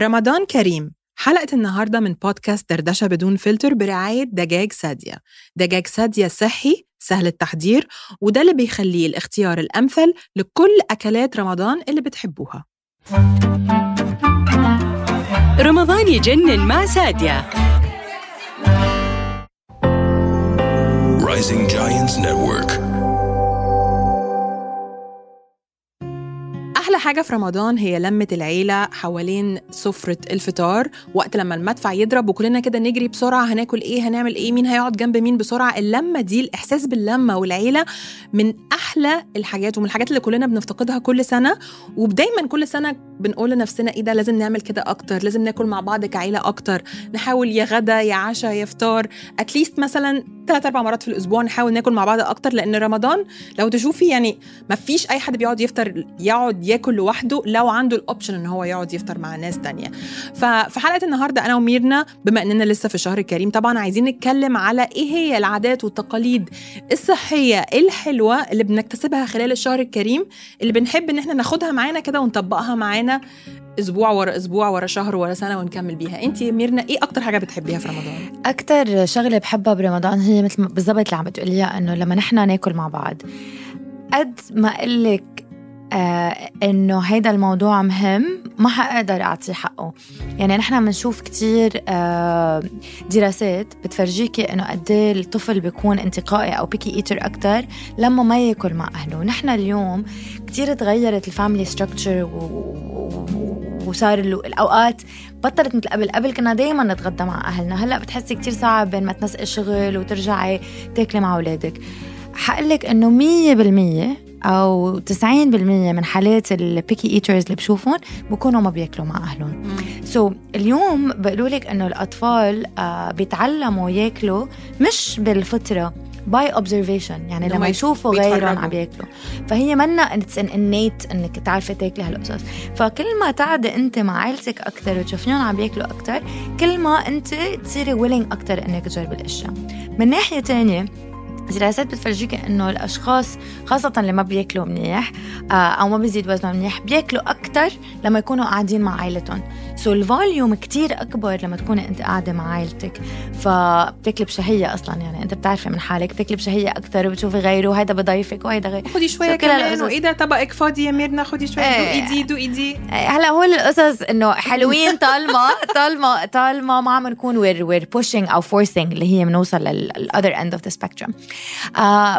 رمضان كريم حلقة النهاردة من بودكاست دردشة بدون فلتر برعاية دجاج سادية. دجاج سادية صحي سهل التحضير وده اللي بيخليه الاختيار الأمثل لكل أكلات رمضان اللي بتحبوها. رمضان يجنن مع سادية. Rising Giants Network. أحلى حاجة في رمضان هي لمة العيلة حوالين سفرة الفطار وقت لما المدفع يضرب وكلنا كده نجري بسرعة هناكل إيه هنعمل إيه مين هيقعد جنب مين بسرعة. اللمة دي الإحساس باللمة والعيلة من أحلى الحاجات ومن الحاجات اللي كلنا بنفتقدها كل سنة. ودايما كل سنة بنقول لنفسنا إيه ده لازم نعمل كده أكتر لازم ناكل مع بعض كعيلة أكتر نحاول يا غدا يا عشاء يا فطار أتليست مثلا ثلاث أربع مرات في الأسبوع نحاول ناكل مع بعض أكتر. لأن رمضان لو تشوفي يعني ما فيش أي حد بيقعد يفطر يقعد ياكل لوحده لو عنده الاوبشن إن هو يقعد يفطر مع ناس تانية. ففي حلقة النهارده أنا وميرنا بما إننا لسه في الشهر الكريم طبعا عايزين نتكلم على إيه هي العادات والتقاليد الصحية الحلوة اللي بنكتسبها خلال الشهر الكريم اللي بنحب إن إحنا ناخدها معانا كده ونطبقها معانا أسبوع ورا أسبوع ورا شهر ورا سنة ونكمل بيها. انت ميرنا إيه أكتر حاجة بتحبيها في رمضان؟ أكتر شغلة بحبها برمضان هي مثل بالضبط اللي عم بتقوليها إنه لما نحن ناكل مع بعض قد ما أقلك آه إنه هيدا الموضوع مهم ما حقدر أعطيه حقه. يعني نحن بنشوف كتير آه دراسات بتفرجيكي إنه قد إيه الطفل بيكون انتقائي أو picky eater أكتر لما ما ياكل مع أهله. نحن اليوم كتير تغيرت ال family structure وصار ال- الأوقات بطلت مثل قبل. قبل كنا دايما نتغدى مع أهلنا. هلأ بتحسي كتير صعب بين ما تنسقي شغل وترجعي تاكلي مع أولادك. حقلك إنه مية بالمية أو 90% من حالات ال picky eaters اللي بشوفهم بكونوا ما بياكلوا مع أهلهم. so so, اليوم بقولوا لك إنه الأطفال آه بيتعلموا ياكلوا مش بالفطرة by observation يعني لما ما يشوفوا. غيرهم عم بياكلوا. فهي منا it's an innate إنك تعرفي تاكلي هالقصص. فكل ما تعدي أنت مع عيلتك أكثر وتشوفيهم عم بياكلوا أكثر كل ما أنت تصيري willing أكثر إنك تجربي الأشياء. من ناحية تانية دراسات بتفرجيك إنه الأشخاص خاصة اللي ما بياكلوا منيح آه، أو ما بيزيد وزنهم منيح بياكلوا أكثر لما يكونوا قاعدين مع عائلتهم. so ال volume كتير أكبر لما تكوني أنت قاعدة مع عائلتك. فبتاكلي بشهيه أصلا يعني أنت بتعرفي من حالك بتاكلي بشهيه أكثر وبتشوفي غيره وهيدا بضيفك وهيدا غير. خدي شوية so كل كمان ده طبقك فاضي يا ميرنا خدي شوية إيه. دوقي دي دوقي دي هلأ هو القصص إنه حلوين طالما طالما طالما ما عم نكون we're we're pushing أو forcing اللي هي بنوصل لل other end of the spectrum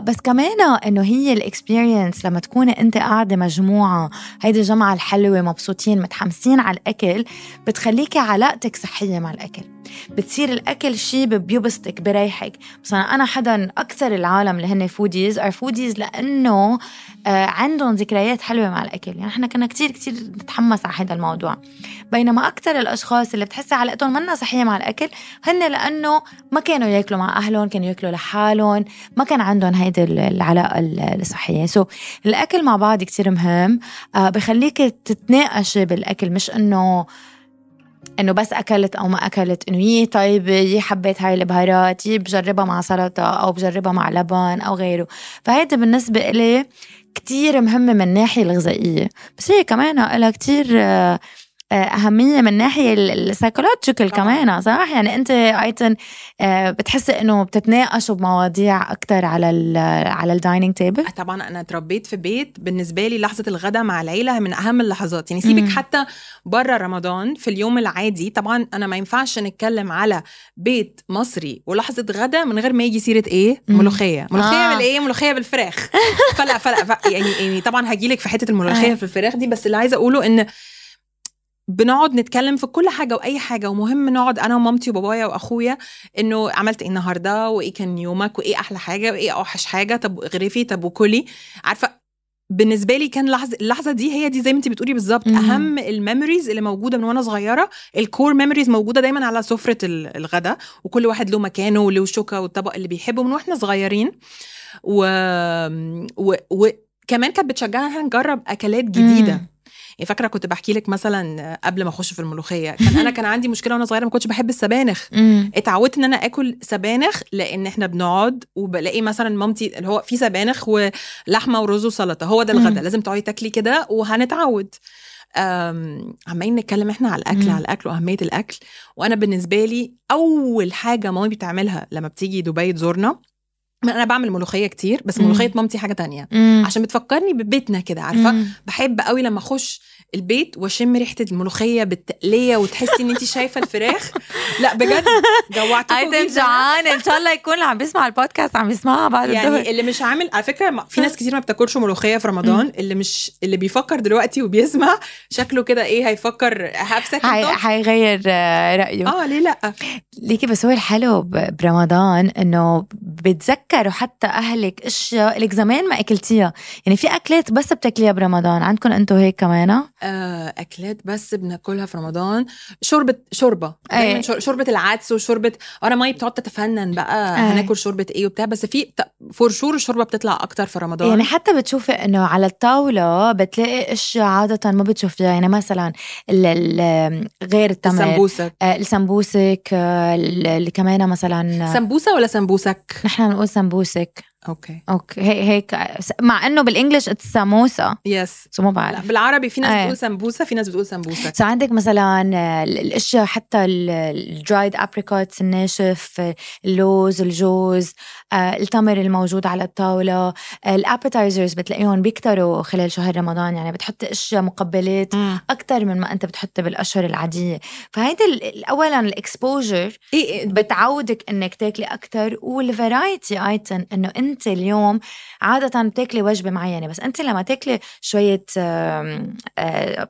بس كمان إنه هي ال experience لما تكوني أنت قاعدة مجموعة هيدي الجمعة الحلوة مبسوطين متحمسين على الأكل بتخليكي علاقتك صحية مع الأكل. بتصير الأكل شيء بيبسطك بريحك مثلا أنا حدا أكثر العالم اللي هن foodies are foodies لأنه آه، عندهم ذكريات حلوة مع الأكل. يعني إحنا كنا كتير كتير نتحمس على هذا الموضوع. بينما أكثر الأشخاص اللي بتحسي علاقتهم منا صحية مع الأكل هن لأنه ما كانوا ياكلوا مع أهلهم كانوا ياكلوا لحالهم. ما كان عندهم هيدي العلاقة الصحية. سو so, الأكل مع بعض كتير مهم. آه بخليك تتناقشي بالأكل. مش إنه إنه بس أكلت أو ما أكلت إنه يي طيب يي حبيت هاي البهارات يي بجربها مع سلطة أو بجربها مع لبن أو غيره. فهيدا بالنسبة إلي كتير مهمة من الناحية الغذائية. بس هي كمان لها كتير آه، آه، أهمية من ناحية ال psychological. كمان صح يعني أنت أيضا آه، بتحسي إنه بتتناقشوا بمواضيع أكتر على ال على ال dining table طبعا أنا اتربيت في بيت بالنسبة لي لحظة الغداء مع العيلة من أهم اللحظات يعني سيبك. حتى بره رمضان في اليوم العادي طبعا أنا ما ينفعش نتكلم على بيت مصري ولحظة غدا من غير ما يجي سيرة إيه. ملوخية ملوخية آه. بالإيه ملوخية بالفراخ فلا فلا ف... يعني يعني طبعا هجيلك في حتة الملوخية آه. في الفراخ دي بس اللي عايزة أقوله إن بنقعد نتكلم في كل حاجة وأي حاجة ومهم نقعد أنا ومامتي وبابايا وأخويا إنه عملت إيه النهارده وإيه كان يومك وإيه أحلى حاجة وإيه أوحش حاجة طب اغرفي طب وكلي. عارفة بالنسبة لي كان لحظة اللحظة دي هي دي زي ما انت بتقولي بالظبط. أهم ال memories اللي موجودة من وأنا صغيرة ال core memories موجودة دايما على سفرة ال- الغداء وكل واحد له مكانه وله شوكه والطبق اللي بيحبه من وإحنا صغيرين. و... و... وكمان كانت بتشجعنا نجرب أكلات جديدة. مم. يعني فاكرة كنت بحكي لك مثلا قبل ما أخش في الملوخية كان أنا كان عندي مشكلة وأنا صغيرة ما كنتش بحب السبانخ. اتعودت إن أنا آكل سبانخ لأن إحنا بنقعد وبلاقي مثلا مامتي اللي هو في سبانخ ولحمة ورز وسلطة هو ده الغدا مم. لازم تقعدي تاكلي كده وهنتعود عمالين نتكلم إحنا على الأكل مم. على الأكل وأهمية الأكل وأنا بالنسبة لي أول حاجة مامي بتعملها لما بتيجي دبي تزورنا أنا بعمل ملوخية كتير بس مم. ملوخية مامتي حاجة تانية. مم. عشان بتفكرني ببيتنا كده عارفة؟ مم. بحب قوي لما أخش البيت وأشم ريحة الملوخية بالتقلية وتحسي إن انت شايفة الفراخ. لا بجد جوعتكم جدا. جوعان إن شاء الله يكون اللي عم بيسمع البودكاست عم يسمعها بعد يعني اللي مش عامل على فكرة في ناس كتير ما بتاكلش ملوخية في رمضان. اللي مش اللي بيفكر دلوقتي وبيسمع شكله كده إيه هيفكر second حيغير آه، رأيه. آه ليه لأ؟ ليكي بس هو الحلو برمضان إنه بتذكروا حتى أهلك إشياء؟ لك زمان ما أكلتيها. يعني في أكلات بس بتاكليها برمضان. عندكم أنتم هيك كمان آه أكلات بس بناكلها في رمضان. شوربة شوربة. أي. دايما شور- شوربة العدس وشوربة أنا ماي بتقعد تتفنن بقى. أي. هناكل شوربة إيه وبتاع. بس في for sure الشوربة بتطلع أكتر في رمضان. يعني حتى بتشوفي إنه على الطاولة بتلاقي إشياء عادة ما بتشوفيها. يعني مثلا ال- ال- غير التمر. السمبوسك. آه، السمبوسك آه، ال- اللي كمان مثلا. سمبوسة ولا سمبوسك؟ نحن بنقول سمبوسك okay. okay. هيك هيك مع إنه بال English it's samosa yes so ما بعرف. بالعربي في ناس أي. بتقول سمبوسة في ناس بتقول سمبوسك so عندك مثلا آه، ال- الأشياء حتى ال dried apricots الناشف آه، اللوز الجوز آه، التمر الموجود على الطاولة ال appetizers بتلاقيهم بيكتروا خلال شهر رمضان. يعني بتحطي أشياء مقبلات. أكثر من ما أنت بتحطي بالاشهر العادية. فهيدا ال- اولا ال exposure إيه إيه. بتعودك إنك تاكلي أكثر وال variety item إنه أنت اليوم عادة بتاكلي وجبة معينة بس انت لما تاكلي شوية آه،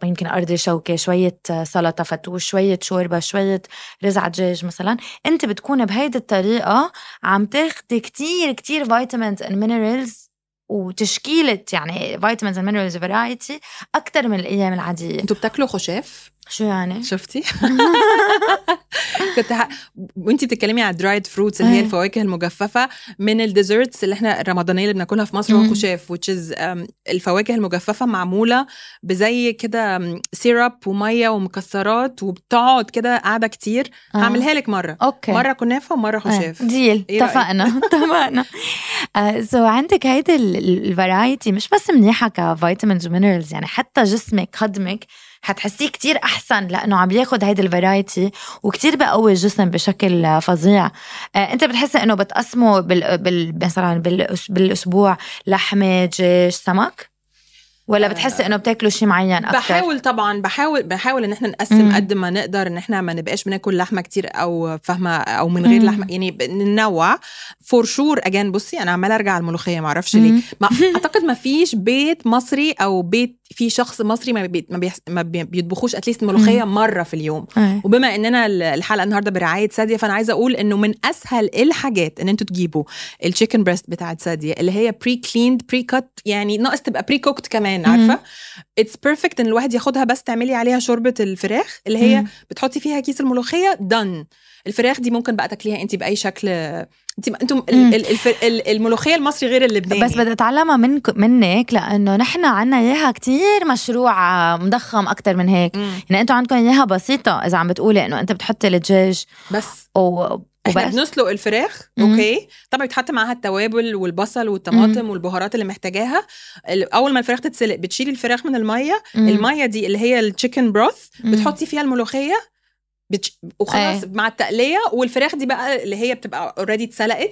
يمكن أرضي شوكي شوية آه، سلطة فتوش شوية شوربة شوية رز ع دجاج مثلا انت بتكون بهيدي الطريقة عم تاخدي كتير كتير vitamins and minerals وتشكيلة يعني vitamins and minerals variety أكثر من الأيام العادية. أنتوا بتاكلوا خشاف؟ شو يعني؟ شفتي؟ كنت ه... وانتي بتتكلمي على dried fruits اللي هي أي. الفواكه المجففة من ال desserts اللي إحنا الرمضانية اللي بناكلها في مصر هو. خشاف which is um, الفواكه المجففة معمولة بزي كده syrup ومية ومكسرات وبتقعد كده قاعدة كتير. آه. هعملها لك مرة. okay. مرة كنافة ومرة خشاف. آه، deal إيه؟ اتفقنا. اتفقنا. so عندك هيدي ال variety مش بس منيحة ك vitamins و minerals يعني حتى جسمك هضمك حتحسيه كتير أحسن لأنه عم ياخد هيدي ال variety وكتير بقوي الجسم بشكل فظيع. آه، أنت بتحسي إنه بتقسمه بال, بال مثلا بالأس- بالأسبوع لحمة دجاج سمك؟ ولا بتحسي إنه بتاكلوا شيء معين أكثر بحاول طبعا بحاول بحاول إن إحنا نقسم. قد ما نقدر إن إحنا ما نبقاش بناكل لحمة كتير أو فاهمة أو من غير مم. لحمة يعني ننوع for sure again بصي أنا عمالة أرجع على الملوخية ما أعرفش ليه. ما أعتقد ما فيش بيت مصري أو بيت في شخص مصري ما, بي ما, بيحس ما بي- بيطبخوش at least ملوخية مرة في اليوم آه. وبما إننا ال- الحلقة النهارده برعاية سادية فأنا عايزة أقول إنه من أسهل الحاجات إن أنتوا تجيبوا ال chicken breast بتاعت سادية اللي هي pre-cleaned pre-cut يعني ناقص تبقى pre-cooked كمان عارفة؟ it's perfect إن الواحد ياخدها بس تعملي عليها شوربة الفراخ اللي هي. بتحطي فيها كيس الملوخية then الفراخ دي ممكن بقى تاكليها انت بأي شكل. انت أنتم الملوخية المصري غير اللبناني. بس بدي اتعلمها منك منك لأنه نحن عنا إياها كتير مشروع مضخم أكثر من هيك. مم. يعني أنتم عندكم إياها بسيطة إذا عم بتقولي إنه أنت بتحطي الدجاج بس. و... إحنا بنسلق الفراخ مم. okay طبعا يتحط معاها التوابل والبصل والطماطم والبهارات اللي محتاجاها أول ما الفراخ تتسلق بتشيلي الفراخ من المية مم. المية دي اللي هي ال chicken broth مم. بتحطي فيها الملوخية بتش... وخلاص أي. مع التقلية والفراخ دي بقى اللي هي بتبقى already اتسلقت.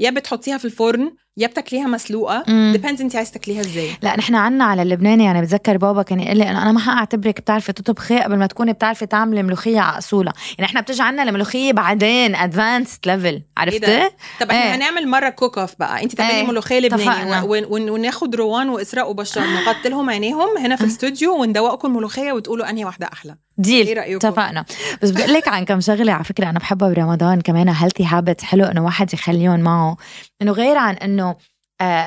يا بتحطيها في الفرن يا بتاكليها مسلوقة. depends انت عايز تاكليها إزاي لا نحن عنا على اللبناني يعني بتذكر بابا كان يقول لي انه أنا ما حاعتبرك بتعرفي تطبخي قبل ما تكوني بتعرفي تعملي ملوخية على اصولها يعني إحنا بتجي عنا الملوخيه بعدين advanced level عرفتي ده؟ طب إحنا إيه. هنعمل مرة cook off بقى انت تعملي إيه. ملوخية لبناني وناخد روان وإسراء وبشار نغطي لهم عينيهم هنا في الاستوديو وندوقكم الملوخيه وتقولوا أنهي واحدة أحلى deal إيه رأيكم؟ اتفقنا. بس بدي لك عن كم شغلة على فكرة أنا بحبها برمضان كمان healthy habit حلو إنه واحد يخليهم معه. إنه غير عن إنه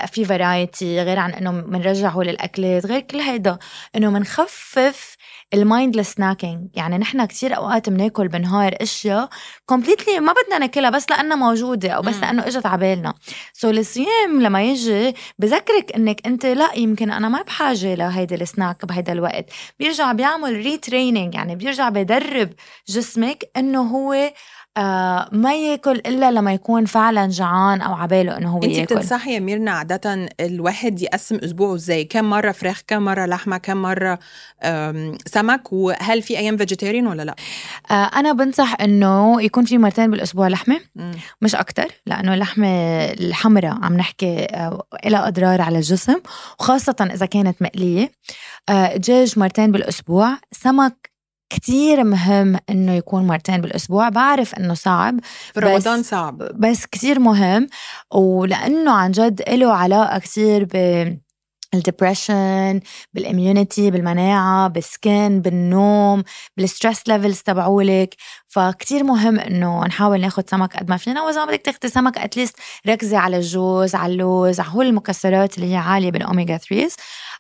في variety غير عن إنه بنرجعه للأكلات غير كل هيدا إنه بنخفف ال mindless snacking يعني نحن كتير أوقات بناكل بالنهار أشياء completely ما بدنا ناكلها بس لأنها موجودة أو بس. لأنه إجت على بالنا. so الصيام لما يجي بذكرك إنك أنت لا يمكن أنا ما بحاجة لهيدا السناك بهيدا الوقت. بيرجع بيعمل retraining يعني بيرجع بيدرب جسمك إنه هو آه ما ياكل إلا لما يكون فعلا جعان أو عباله إنه هو انت ياكل بتنصحي يا ميرنا عادة الواحد يقسم أسبوعه إزاي؟ كم مرة فراخ، كم مرة لحمة، كم أم، سمك، وهل في أيام فيجيتيريان ولا لا؟ آه أنا بنصح إنه يكون في مرتين بالأسبوع لحمة. مش أكتر لأنه اللحمة الحمراء عم نحكي آه، لها أضرار على الجسم وخاصة إذا كانت مقلية آه، دجاج مرتين بالأسبوع سمك كتير مهم إنه يكون مرتين بالأسبوع بعرف إنه صعب رمضان صعب. بس كتير مهم ولأنه عن جد له علاقة كتير ب ال depression بال immunity بالمناعة بال skin بالنوم بال stress levels تبعولك. فكتير مهم إنه نحاول ناخد سمك قد ما فينا وإذا ما بدك تاخدي سمك at least ركزي على الجوز على اللوز على هول المكسرات اللي هي عالية بالاوميجا 3 آه،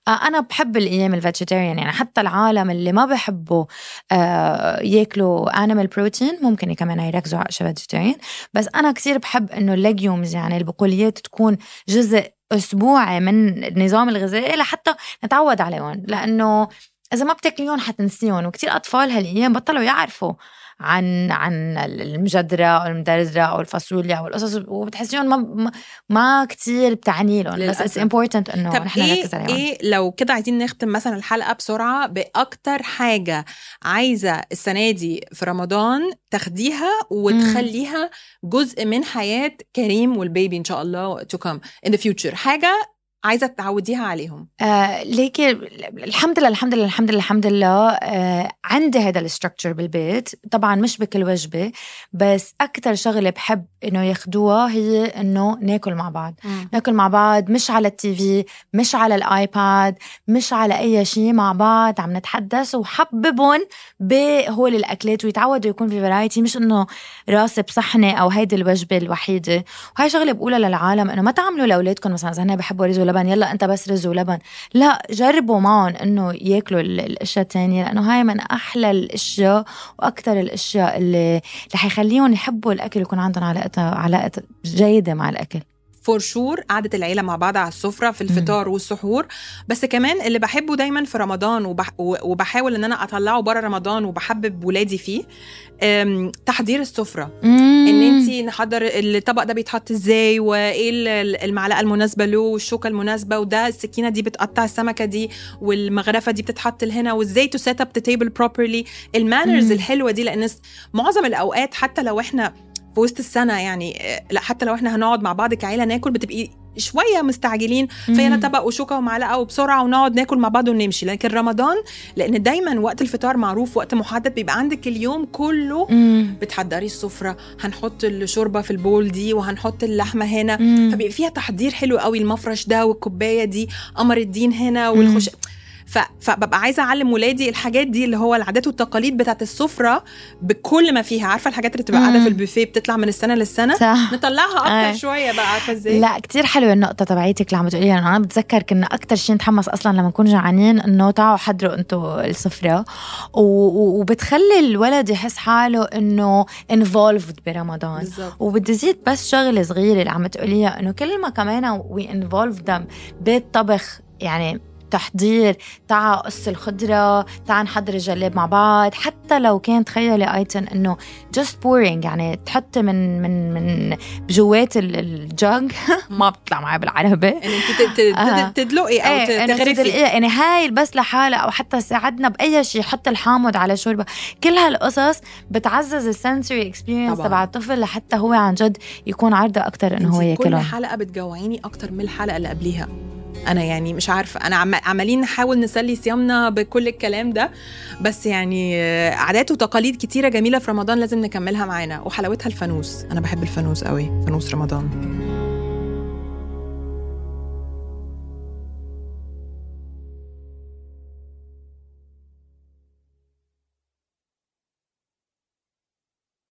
أنا بحب الأيام ال vegetarian يعني حتى العالم اللي ما بحبوا آه، ياكلوا animal protein ممكن كمان يركزوا على اشياء vegetarian بس أنا كتير بحب إنه ال legumes يعني البقوليات تكون جزء أسبوعي من النظام الغذائي لحتى نتعود عليهم. لأنه إذا ما بتاكليهم حتنسيهم وكتير أطفال هالأيام بطلوا يعرفوا عن عن المجدرة أو المدردرة أو الفاصوليا أو القصص وبتحسيهم ما ما, كثير بتعني لهم. بس. it's important إنه طب نحن إيه نركز عليهم. إيه لو كده عايزين نختم مثلا الحلقة بسرعة بأكتر حاجة عايزة السنة دي في رمضان تاخديها وتخليها جزء من حياة كريم وال baby إن شاء الله to come in the future حاجة عايزة تعوديها عليهم. آه ليكي الحمد لله الحمد لله الحمد لله الحمد لله آه عندي هذا ال structure بالبيت. طبعا مش بكل وجبة بس أكثر شغلة بحب إنه ياخدوها هي إنه ناكل مع بعض. ناكل مع بعض مش على التي في مش على الآيباد مش على أي شيء مع بعض عم نتحدث. وحببهم بهول الأكلات ويتعودوا يكون في فرايتي مش إنه راسي بصحنه أو هيدي الوجبة الوحيدة. وهي شغلة بقولها للعالم إنه ما تعملوا لأولادكم مثلا إذا هن بحبوا رز ولبن يلا انت بس رز ولبن. لا جربوا معهم انه ياكلوا ال- الاشياء الثانية لأنه هاي من أحلى الأشياء وأكثر الأشياء اللي اللي حيخليهم يحبوا الأكل ويكون عندهم علاقه علاقة جيدة مع الأكل. for sure قعدة العيلة مع بعض على السفرة في الفطار والسحور. بس كمان اللي بحبه دايما في رمضان وبح وبحاول إن أنا أطلعه بره رمضان وبحبب ولادي فيه تحضير السفرة. إن انت نحضر الطبق ده بيتحط إزاي وايه ال- المعلقة المناسبة له والشوكة المناسبة وده السكينة دي بتقطع السمكة دي والمغرفة دي بتتحط لهنا وإزاي to set up the table properly ال manners. الحلوة دي لأن معظم الأوقات حتى لو إحنا في وسط السنة يعني لأ حتى لو إحنا هنقعد مع بعض كعيلة ناكل بتبقي شوية مستعجلين. فينا طبق وشوكة ومعلقة وبسرعة ونقعد ناكل مع بعض ونمشي. لكن رمضان لأن دايما وقت الفطار معروف وقت محدد بيبقى عندك اليوم كله مم. بتحضري السفرة. هنحط الشوربة في البول دي وهنحط اللحمة هنا. مم. فبيبقى فيها تحضير حلو قوي المفرش ده والكوباية دي قمر الدين هنا والخش ف... فببقى عايزة أعلم ولادي الحاجات دي اللي هو العادات والتقاليد بتاعت السفرة بكل ما فيها. عارفة الحاجات اللي بتبقى قاعدة. في البوفيه بتطلع من السنة للسنة؟ صح. نطلعها أكتر آه. شوية بقى عارفة إزاي؟ لا كتير حلوة النقطة تبعيتك اللي عم تقوليها لأنه أنا بتذكر كنا أكتر شيء نتحمس أصلا لما نكون جعانين إنه تعوا حضروا أنتوا السفرة. و- و- وبتخلي الولد يحس حاله إنه involved برمضان. وبدي زيد بس شغلة صغيرة اللي عم تقوليها إنه كل ما كمان وي انفولف ذم بالطبخ يعني تحضير تعا قص الخضرة تعا نحضر الجلاب مع بعض. حتى لو كان تخيلي آيتن إنه just pouring يعني تحطي من من من بجوات ال- الجاج ما بتطلع معي بالعربي. آه. تدلقي أو إنه تغرفي. يعني هاي بس لحالها أو حتى ساعدنا بأي شيء حط الحامض على شوربة. كل هالقصص بتعزز ال sensory experience. تبع الطفل لحتى هو عن جد يكون عرضة أكثر إنه هو انتي كل حلقة بتجوعيني أكتر من الحلقة اللي قبليها. أنا يعني مش عارفة. أنا عم- عمالين نحاول نسلي صيامنا بكل الكلام ده بس يعني عادات وتقاليد كتيرة جميلة في رمضان لازم نكملها معانا. وحلاوتها الفانوس. أنا بحب الفانوس قوي فانوس رمضان.